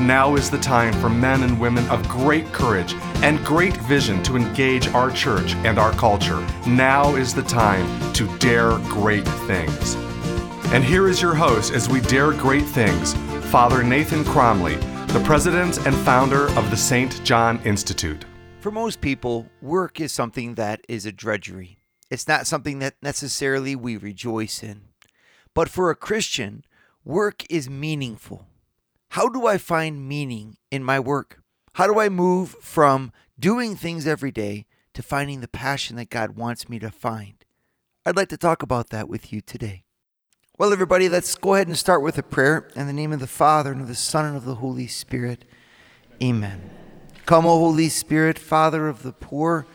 Now is the time for men and women of great courage and great vision to engage our church and our culture. Now is the time to dare great things. And here is your host as we dare great things, Father Nathan Cromly, the president and founder of the St. John Institute. For most people, work is something that is a drudgery. It's not something that necessarily we rejoice in. But for a Christian, work is meaningful. How do I find meaning in my work? How do I move from doing things every day to finding the passion that God wants me to find? I'd like to talk about that with you today. Well, everybody, let's go ahead and start with a prayer in the name of the Father, and of the Son, and of the Holy Spirit. Amen. Come, O Holy Spirit, Father of the poor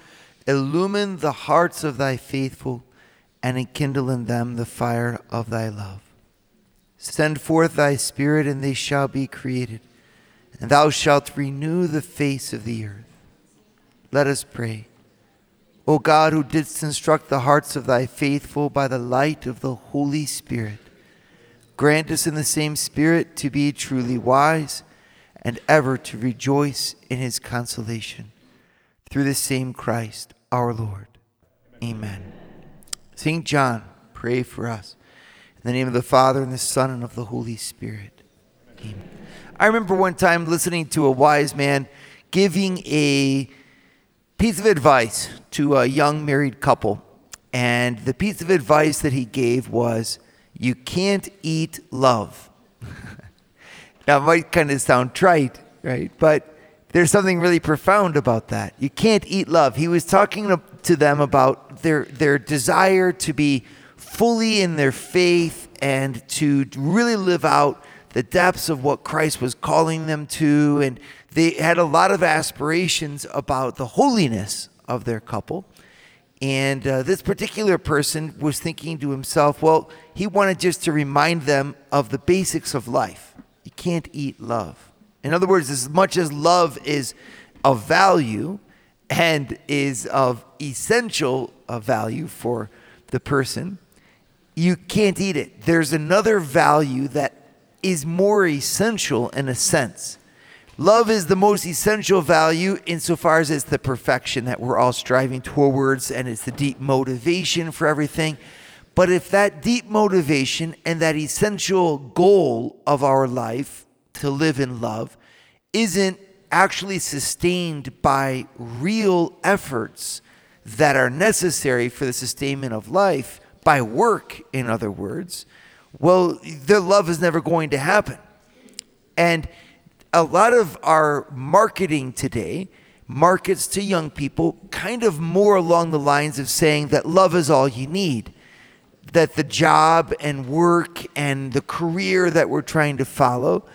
Illumine the hearts of thy faithful, and enkindle in them the fire of thy love. Send forth thy Spirit, and they shall be created, and thou shalt renew the face of the earth. Let us pray. O God, who didst instruct the hearts of thy faithful by the light of the Holy Spirit, grant us in the same Spirit to be truly wise and ever to rejoice in his consolation through the same Christ our Lord. Amen. St. John, pray for us. In the name of the Father, and the Son, and of the Holy Spirit. Amen. I remember one time listening to a wise man giving a piece of advice to a young married couple. And the piece of advice that he gave was, You can't eat love. now, it might kind of sound trite, right? But there's something really profound about that. You can't eat love. He was talking to them about their their desire to be fully in their faith and to really live out the depths of what Christ was calling them to and they had a lot of aspirations about the holiness of their couple. And uh, this particular person was thinking to himself, well, he wanted just to remind them of the basics of life. You can't eat love. In other words, as much as love is of value and is of essential value for the person, you can't eat it. There's another value that is more essential in a sense. Love is the most essential value insofar as it's the perfection that we're all striving towards and it's the deep motivation for everything. But if that deep motivation and that essential goal of our life to live in love isn't actually sustained by real efforts that are necessary for the sustainment of life, by work, in other words, well, their love is never going to happen. And a lot of our marketing today markets to young people kind of more along the lines of saying that love is all you need. That the job and work and the career that we're trying to follow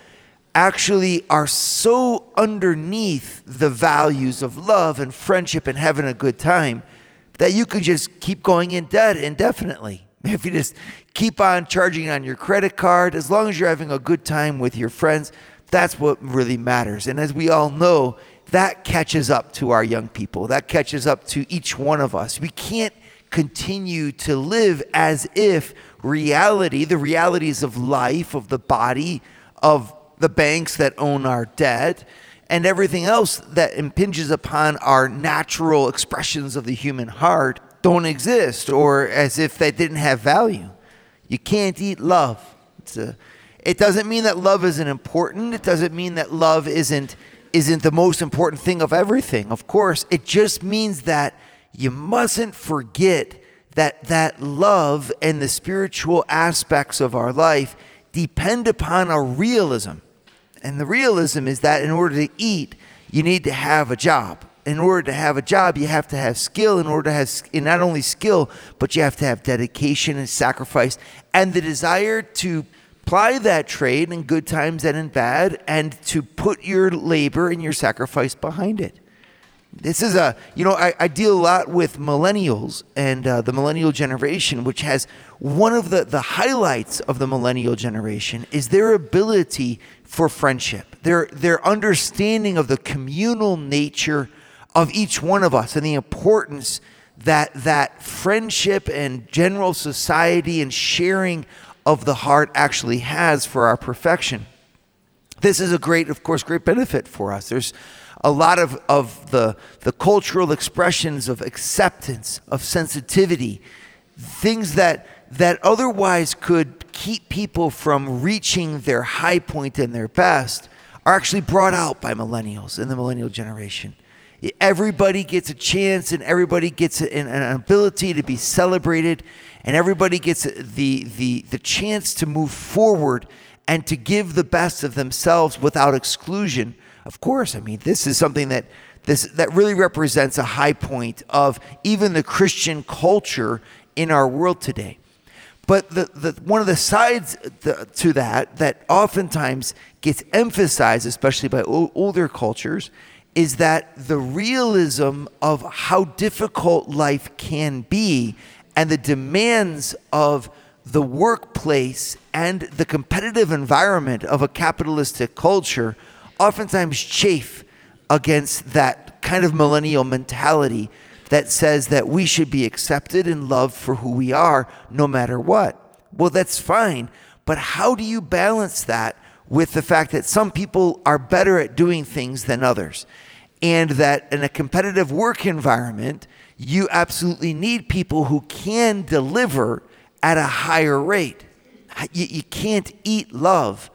actually are so underneath the values of love and friendship and having a good time that you could just keep going in debt indefinitely. If you just keep on charging on your credit card, as long as you're having a good time with your friends, that's what really matters. And as we all know, that catches up to our young people. That catches up to each one of us. We can't continue to live as if reality, the realities of life, of the body, of the banks that own our debt, and everything else that impinges upon our natural expressions of the human heart don't exist or as if they didn't have value. You can't eat love. A, it doesn't mean that love isn't important. It doesn't mean that love isn't isn't the most important thing of everything. Of course, it just means that you mustn't forget that that love and the spiritual aspects of our life depend upon a realism and the realism is that in order to eat, you need to have a job. In order to have a job, you have to have skill. In order to have not only skill, but you have to have dedication and sacrifice and the desire to ply that trade in good times and in bad and to put your labor and your sacrifice behind it. This is a, you know, I, I deal a lot with millennials and uh, the millennial generation, which has one of the, the highlights of the millennial generation is their ability for friendship, their, their understanding of the communal nature of each one of us and the importance that that friendship and general society and sharing of the heart actually has for our perfection. This is a great, of course, great benefit for us. There's a lot of, of the, the cultural expressions of acceptance, of sensitivity, things that, that otherwise could keep people from reaching their high point and their best are actually brought out by millennials and the millennial generation. Everybody gets a chance and everybody gets an, an ability to be celebrated and everybody gets the, the, the chance to move forward and to give the best of themselves without exclusion. Of course, I mean, this is something that this that really represents a high point of even the Christian culture in our world today. But the, the one of the sides to that that oftentimes gets emphasized, especially by older cultures, is that the realism of how difficult life can be and the demands of the workplace and the competitive environment of a capitalistic culture oftentimes chafe against that kind of millennial mentality that says that we should be accepted and loved for who we are no matter what. Well, that's fine, but how do you balance that with the fact that some people are better at doing things than others? And that in a competitive work environment, you absolutely need people who can deliver at a higher rate. You, you can't eat love.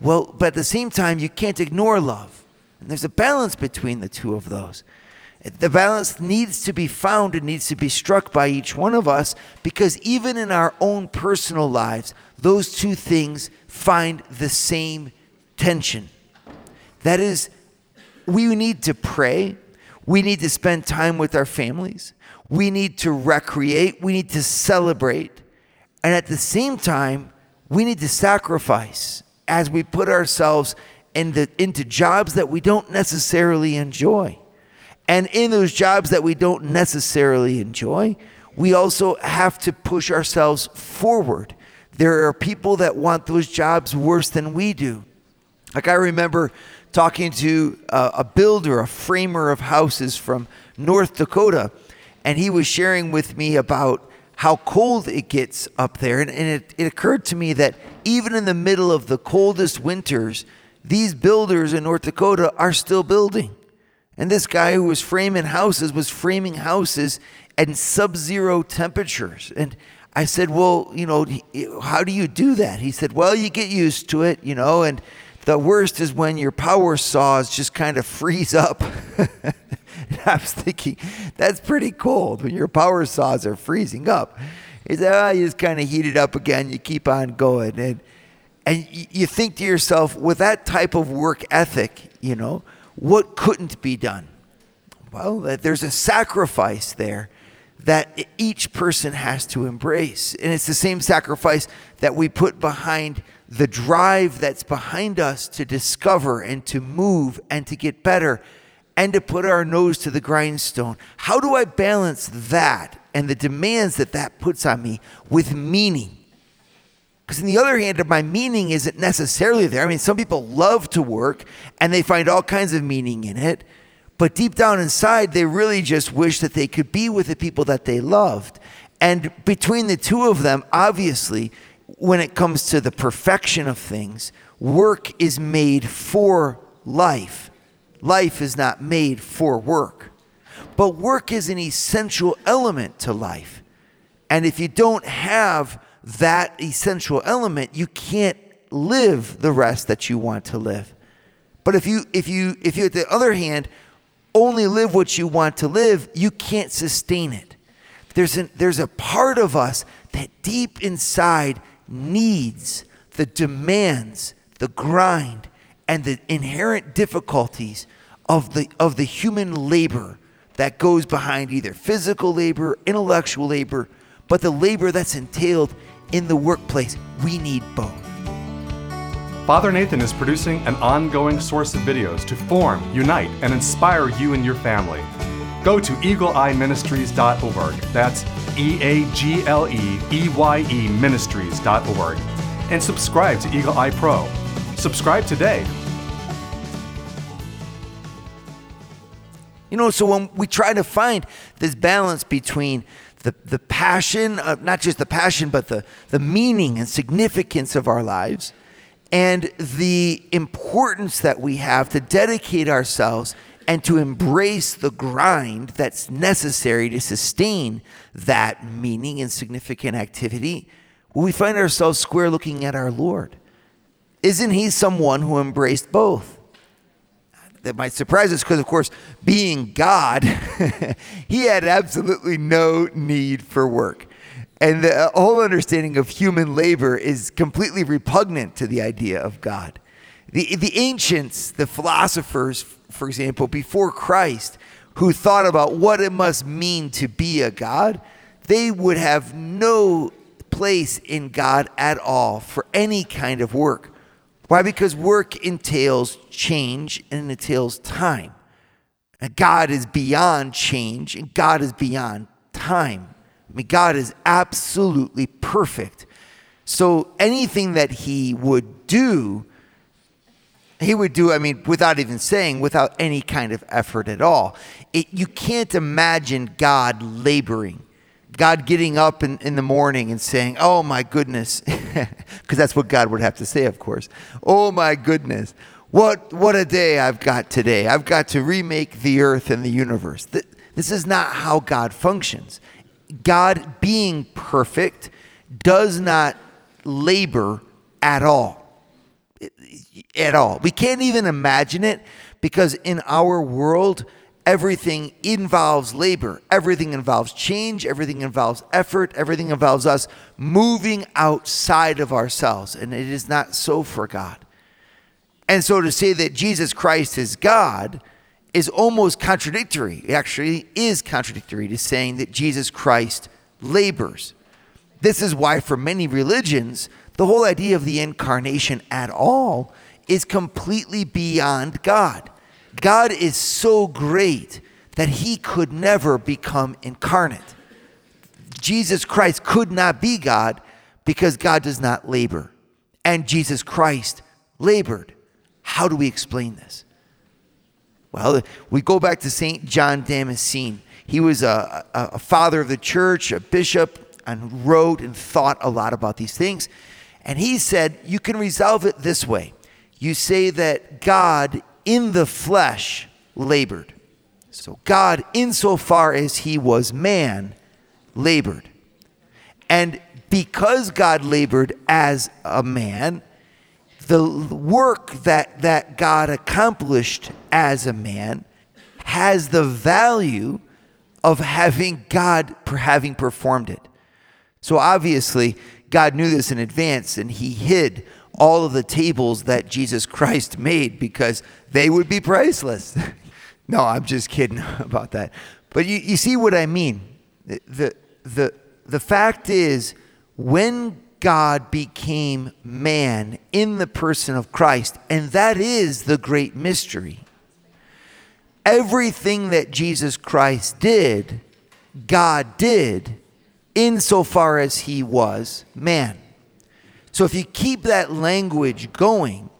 Well, but at the same time, you can't ignore love. And there's a balance between the two of those. The balance needs to be found and needs to be struck by each one of us because even in our own personal lives, those two things find the same tension. That is, we need to pray. We need to spend time with our families. We need to recreate. We need to celebrate. And at the same time, we need to sacrifice as we put ourselves into, into jobs that we don't necessarily enjoy. And in those jobs that we don't necessarily enjoy, we also have to push ourselves forward. There are people that want those jobs worse than we do. Like I remember talking to a, a builder, a framer of houses from North Dakota, and he was sharing with me about how cold it gets up there. And, and it, it occurred to me that even in the middle of the coldest winters, these builders in North Dakota are still building. And this guy who was framing houses was framing houses at sub zero temperatures. And I said, Well, you know, how do you do that? He said, Well, you get used to it, you know, and the worst is when your power saws just kind of freeze up. I was thinking, that's pretty cold when your power saws are freezing up. He said, oh, you just kind of heat it up again, you keep on going. And, and you think to yourself, with that type of work ethic, you know, what couldn't be done? Well, there's a sacrifice there that each person has to embrace. And it's the same sacrifice that we put behind the drive that's behind us to discover and to move and to get better and to put our nose to the grindstone. How do I balance that and the demands that that puts on me with meaning? Because, on the other hand, my meaning isn't necessarily there. I mean, some people love to work and they find all kinds of meaning in it, but deep down inside, they really just wish that they could be with the people that they loved. And between the two of them, obviously, when it comes to the perfection of things, work is made for life Life is not made for work. But work is an essential element to life. And if you don't have that essential element, you can't live the rest that you want to live. But if you if you if you at the other hand only live what you want to live, you can't sustain it. There's an, there's a part of us that deep inside needs the demands, the grind, and the inherent difficulties of the, of the human labor that goes behind either physical labor, intellectual labor, but the labor that's entailed in the workplace. We need both. Father Nathan is producing an ongoing source of videos to form, unite, and inspire you and your family. Go to eagleeyeministries.org. That's E A G L E E Y E ministries.org. And subscribe to Eagle Eye Pro. Subscribe today. You know, so when we try to find this balance between the, the passion, uh, not just the passion, but the, the meaning and significance of our lives, and the importance that we have to dedicate ourselves and to embrace the grind that's necessary to sustain that meaning and significant activity, we find ourselves square looking at our Lord. Isn't He someone who embraced both? That might surprise us because, of course, being God, He had absolutely no need for work. And the uh, whole understanding of human labor is completely repugnant to the idea of God. The, the ancients, the philosophers, for example, before Christ, who thought about what it must mean to be a God, they would have no place in God at all for any kind of work. Why? Because work entails change and entails time. And God is beyond change and God is beyond time. I mean, God is absolutely perfect. So anything that he would do, he would do, I mean, without even saying, without any kind of effort at all. It, you can't imagine God laboring, God getting up in, in the morning and saying, Oh my goodness, because that's what God would have to say, of course. Oh my goodness, what, what a day I've got today. I've got to remake the earth and the universe. This is not how God functions. God being perfect does not labor at all. At all. We can't even imagine it because in our world, everything involves labor. Everything involves change. Everything involves effort. Everything involves us moving outside of ourselves. And it is not so for God. And so to say that Jesus Christ is God is almost contradictory. It actually is contradictory to saying that Jesus Christ labors. This is why, for many religions, the whole idea of the incarnation at all is completely beyond God. God is so great that he could never become incarnate. Jesus Christ could not be God because God does not labor. And Jesus Christ labored. How do we explain this? Well, we go back to St. John Damascene. He was a, a, a, father of the church, a bishop, and wrote and thought a lot about these things. And he said, You can resolve it this way you say that God in the flesh labored. So, God, insofar as he was man, labored. And because God labored as a man, the work that, that God accomplished as a man has the value of having God having performed it. So obviously, God knew this in advance and he hid all of the tables that Jesus Christ made because they would be priceless. no, I'm just kidding about that. But you, you see what I mean. The, the, the fact is, when God became man in the person of Christ. And that is the great mystery. Everything that Jesus Christ did, God did insofar as he was man. So if you keep that language going,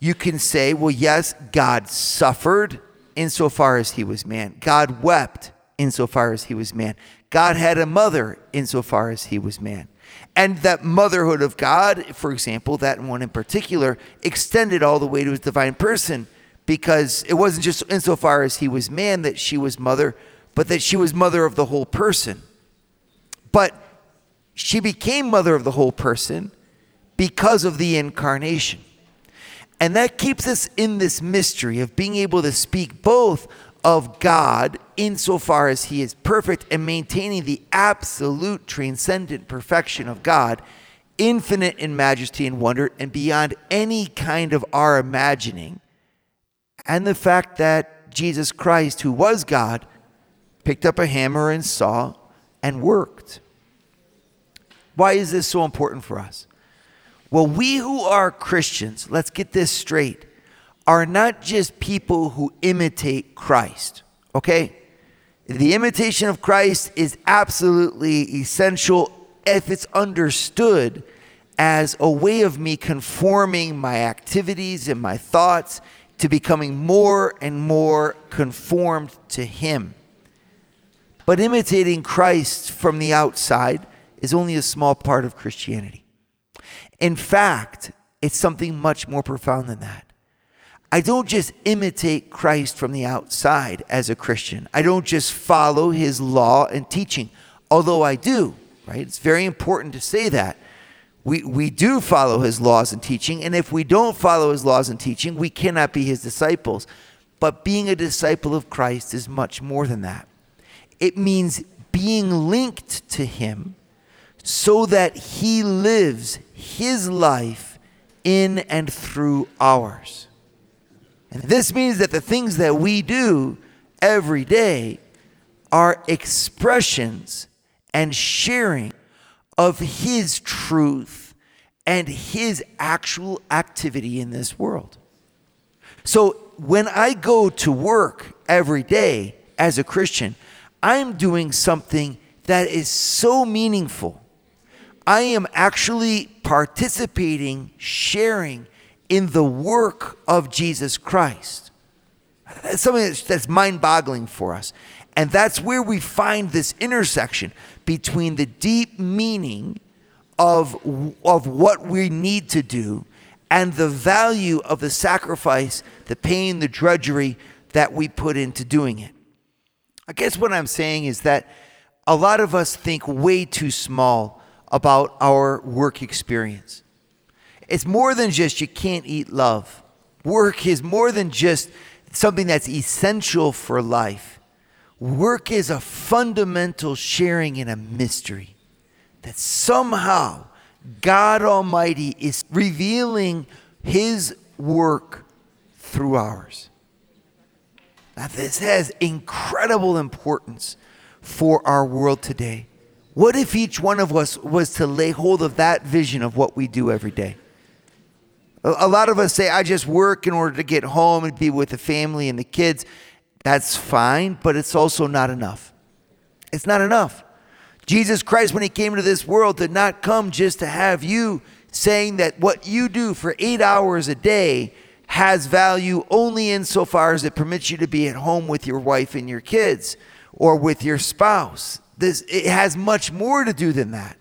you can say, well, yes, God suffered insofar as he was man. God wept insofar as he was man. God had a mother insofar as he was man. And that motherhood of God, for example, that one in particular, extended all the way to his divine person because it wasn't just insofar as he was man that she was mother, but that she was mother of the whole person. But she became mother of the whole person because of the incarnation. And that keeps us in this mystery of being able to speak both of God insofar as he is perfect and maintaining the absolute transcendent perfection of God, infinite in majesty and wonder and beyond any kind of our imagining. And the fact that Jesus Christ, who was God, picked up a hammer and saw and worked. Why is this so important for us? Well, we who are Christians, let's get this straight, are not just people who imitate Christ, okay? The imitation of Christ is absolutely essential if it's understood as a way of me conforming my activities and my thoughts to becoming more and more conformed to Him. But imitating Christ from the outside is only a small part of Christianity. In fact, it's something much more profound than that. I don't just imitate Christ from the outside as a Christian. I don't just follow his law and teaching, although I do, right? It's very important to say that. We, we do follow his laws and teaching, and if we don't follow his laws and teaching, we cannot be his disciples. But being a disciple of Christ is much more than that. It means being linked to him so that he lives his life in and through ours. And this means that the things that we do every day are expressions and sharing of His truth and His actual activity in this world. So when I go to work every day as a Christian, I'm doing something that is so meaningful. I am actually participating, sharing in the work of Jesus Christ. That's something that's, that's mind boggling for us. And that's where we find this intersection between the deep meaning of, of what we need to do and the value of the sacrifice, the pain, the drudgery that we put into doing it. I guess what I'm saying is that a lot of us think way too small about our work experience. It's more than just you can't eat love. Work is more than just something that's essential for life. Work is a fundamental sharing in a mystery that somehow God Almighty is revealing His work through ours. Now, this has incredible importance for our world today. What if each one of us was to lay hold of that vision of what we do every day? A lot of us say, I just work in order to get home and be with the family and the kids. That's fine, but it's also not enough. It's not enough. Jesus Christ, when he came to this world, did not come just to have you saying that what you do for eight hours a day has value only insofar as it permits you to be at home with your wife and your kids or with your spouse. This, it has much more to do than that.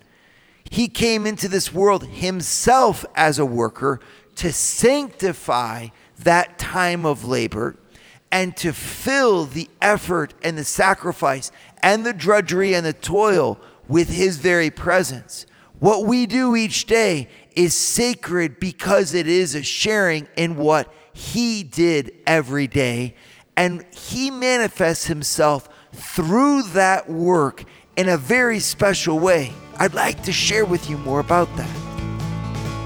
He came into this world himself as a worker to sanctify that time of labor and to fill the effort and the sacrifice and the drudgery and the toil with His very presence. What we do each day is sacred because it is a sharing in what He did every day. And He manifests Himself through that work in a very special way. I'd like to share with you more about that.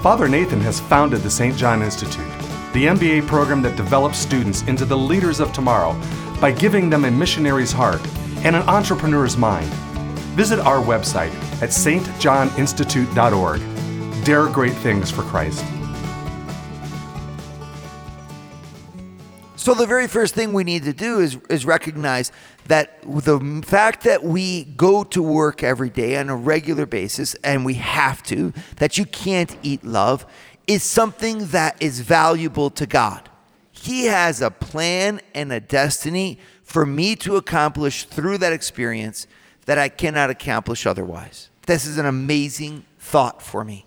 Father Nathan has founded the St. John Institute, the MBA program that develops students into the leaders of tomorrow by giving them a missionary's heart and an entrepreneur's mind. Visit our website at stjohninstitute.org. Dare great things for Christ. So, the very first thing we need to do is, is recognize that the fact that we go to work every day on a regular basis, and we have to, that you can't eat love, is something that is valuable to God. He has a plan and a destiny for me to accomplish through that experience that I cannot accomplish otherwise. This is an amazing thought for me.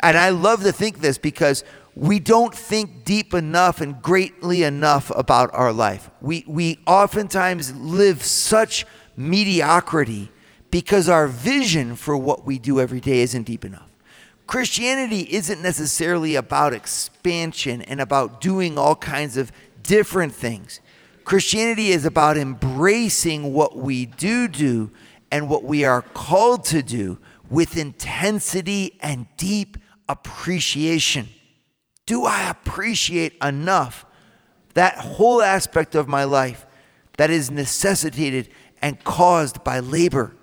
And I love to think this because we don't think deep enough and greatly enough about our life. We, we oftentimes live such mediocrity because our vision for what we do every day isn't deep enough. Christianity isn't necessarily about expansion and about doing all kinds of different things. Christianity is about embracing what we do do and what we are called to do with intensity and deep appreciation do I appreciate enough that whole aspect of my life that is necessitated and caused by labor?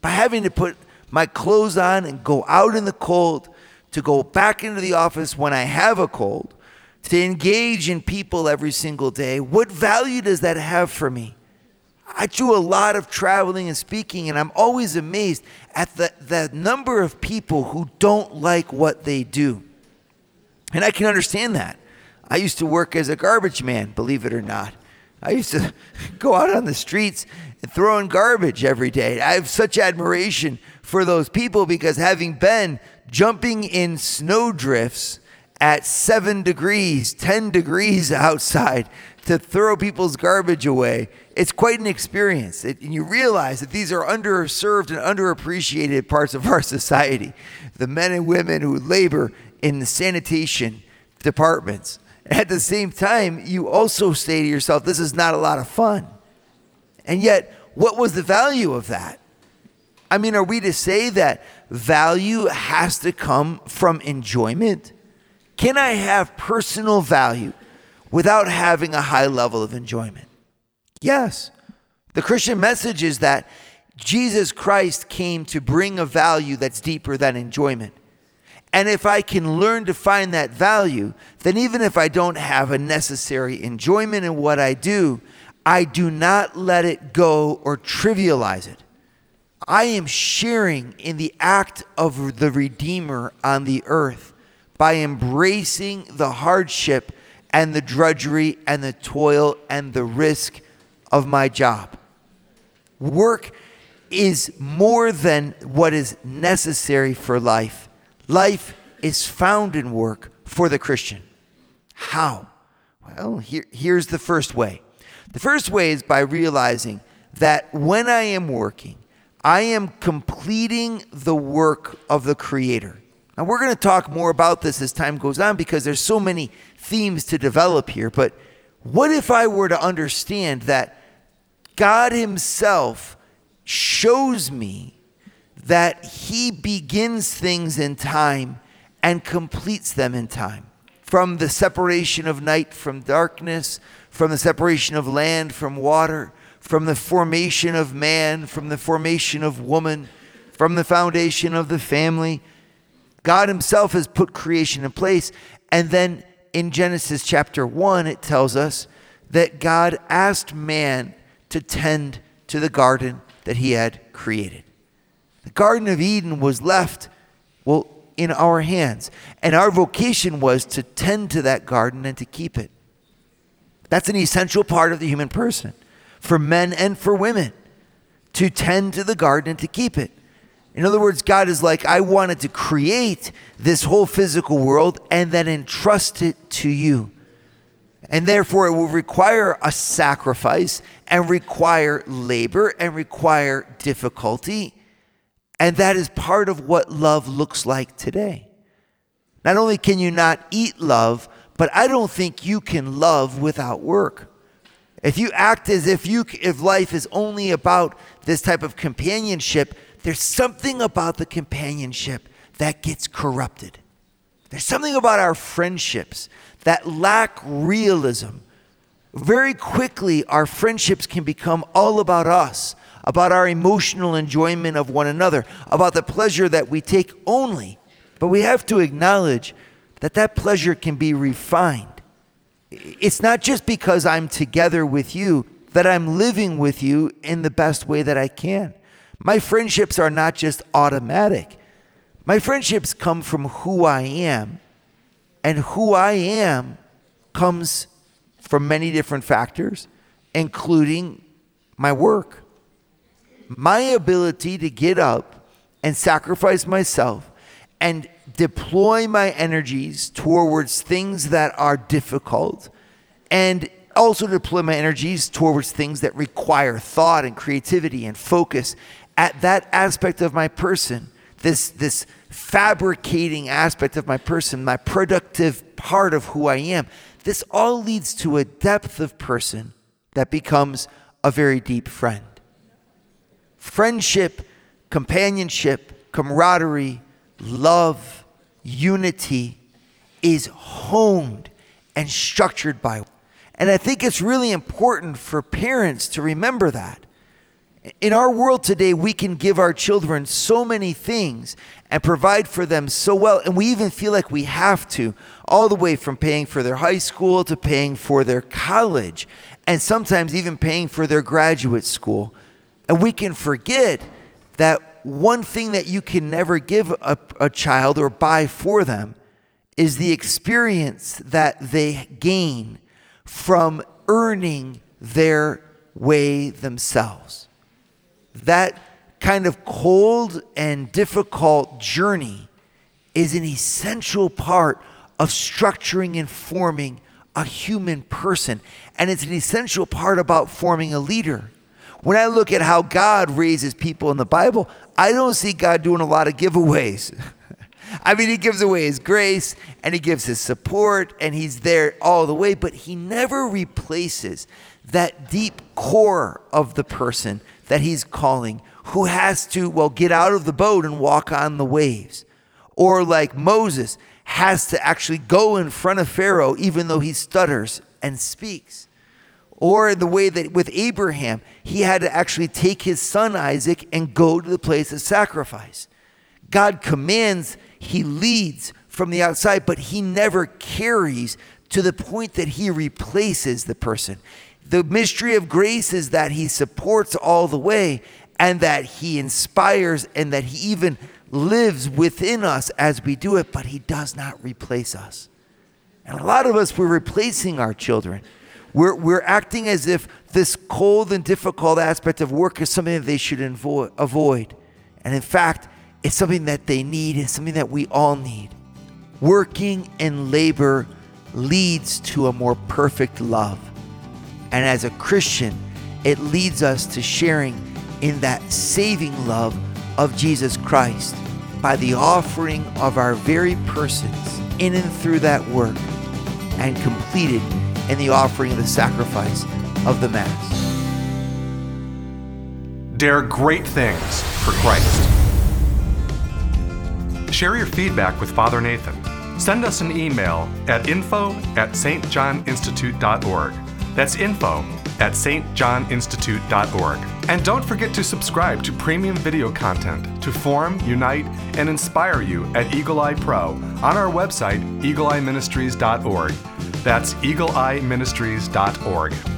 By having to put my clothes on and go out in the cold to go back into the office when I have a cold, to engage in people every single day, what value does that have for me? I do a lot of traveling and speaking, and I'm always amazed at the, the number of people who don't like what they do. And I can understand that. I used to work as a garbage man, believe it or not. I used to go out on the streets and throw in garbage every day. I have such admiration for those people because having been jumping in snowdrifts at seven degrees, 10 degrees outside to throw people's garbage away, it's quite an experience. It, and you realize that these are underserved and underappreciated parts of our society. The men and women who labor in the sanitation departments. At the same time, you also say to yourself, this is not a lot of fun. And yet, what was the value of that? I mean, are we to say that value has to come from enjoyment? Can I have personal value without having a high level of enjoyment? Yes. The Christian message is that Jesus Christ came to bring a value that's deeper than enjoyment. And if I can learn to find that value, then even if I don't have a necessary enjoyment in what I do, I do not let it go or trivialize it. I am sharing in the act of the Redeemer on the earth by embracing the hardship and the drudgery and the toil and the risk of my job. Work is more than what is necessary for life. Life is found in work for the Christian. How? Well, here, here's the first way. The first way is by realizing that when I am working, I am completing the work of the Creator. Now, we're going to talk more about this as time goes on because there's so many themes to develop here. But what if I were to understand that God Himself shows me that he begins things in time and completes them in time. From the separation of night from darkness, from the separation of land from water, from the formation of man, from the formation of woman, from the foundation of the family. God Himself has put creation in place. And then in Genesis chapter 1, it tells us that God asked man to tend to the garden that He had created. The Garden of Eden was left, well, in our hands. And our vocation was to tend to that garden and to keep it. That's an essential part of the human person for men and for women to tend to the garden and to keep it. In other words, God is like, I wanted to create this whole physical world and then entrust it to you. And therefore, it will require a sacrifice and require labor and require difficulty and that is part of what love looks like today. Not only can you not eat love, but I don't think you can love without work. If you act as if you if life is only about this type of companionship, there's something about the companionship that gets corrupted. There's something about our friendships that lack realism. Very quickly, our friendships can become all about us about our emotional enjoyment of one another, about the pleasure that we take only. But we have to acknowledge that that pleasure can be refined. It's not just because I'm together with you that I'm living with you in the best way that I can. My friendships are not just automatic. My friendships come from who I am, and who I am comes from many different factors, including my work my ability to get up and sacrifice myself and deploy my energies towards things that are difficult and also deploy my energies towards things that require thought and creativity and focus at that aspect of my person this this fabricating aspect of my person my productive part of who I am this all leads to a depth of person that becomes a very deep friend friendship, companionship, camaraderie, love, unity is honed and structured by. And I think it's really important for parents to remember that. In our world today, we can give our children so many things and provide for them so well, and we even feel like we have to, all the way from paying for their high school to paying for their college, and sometimes even paying for their graduate school. And we can forget that one thing that you can never give a, a child or buy for them is the experience that they gain from earning their way themselves. That kind of cold and difficult journey is an essential part of structuring and forming a human person. And it's an essential part about forming a leader. When I look at how God raises people in the Bible, I don't see God doing a lot of giveaways. I mean, he gives away his grace and he gives his support and he's there all the way, but he never replaces that deep core of the person that he's calling who has to, well, get out of the boat and walk on the waves. Or like Moses has to actually go in front of Pharaoh even though he stutters and speaks. Or the way that with Abraham, he had to actually take his son Isaac and go to the place of sacrifice. God commands, he leads from the outside, but he never carries to the point that he replaces the person. The mystery of grace is that he supports all the way and that he inspires and that he even lives within us as we do it, but he does not replace us. And a lot of us, we're replacing our children. We're, we're acting as if this cold and difficult aspect of work is something that they should invo- avoid. And in fact, it's something that they need, it's something that we all need. Working and labor leads to a more perfect love. And as a Christian, it leads us to sharing in that saving love of Jesus Christ by the offering of our very persons in and through that work and completed in the offering of the sacrifice of the Mass. Dare great things for Christ. Share your feedback with Father Nathan. Send us an email at info at stjohninstitute.org. That's info at stjohninstitute.org. And don't forget to subscribe to premium video content to form, unite, and inspire you at Eagle Eye Pro on our website, eagleeyeministries.org. That's eagleeyeministries.org.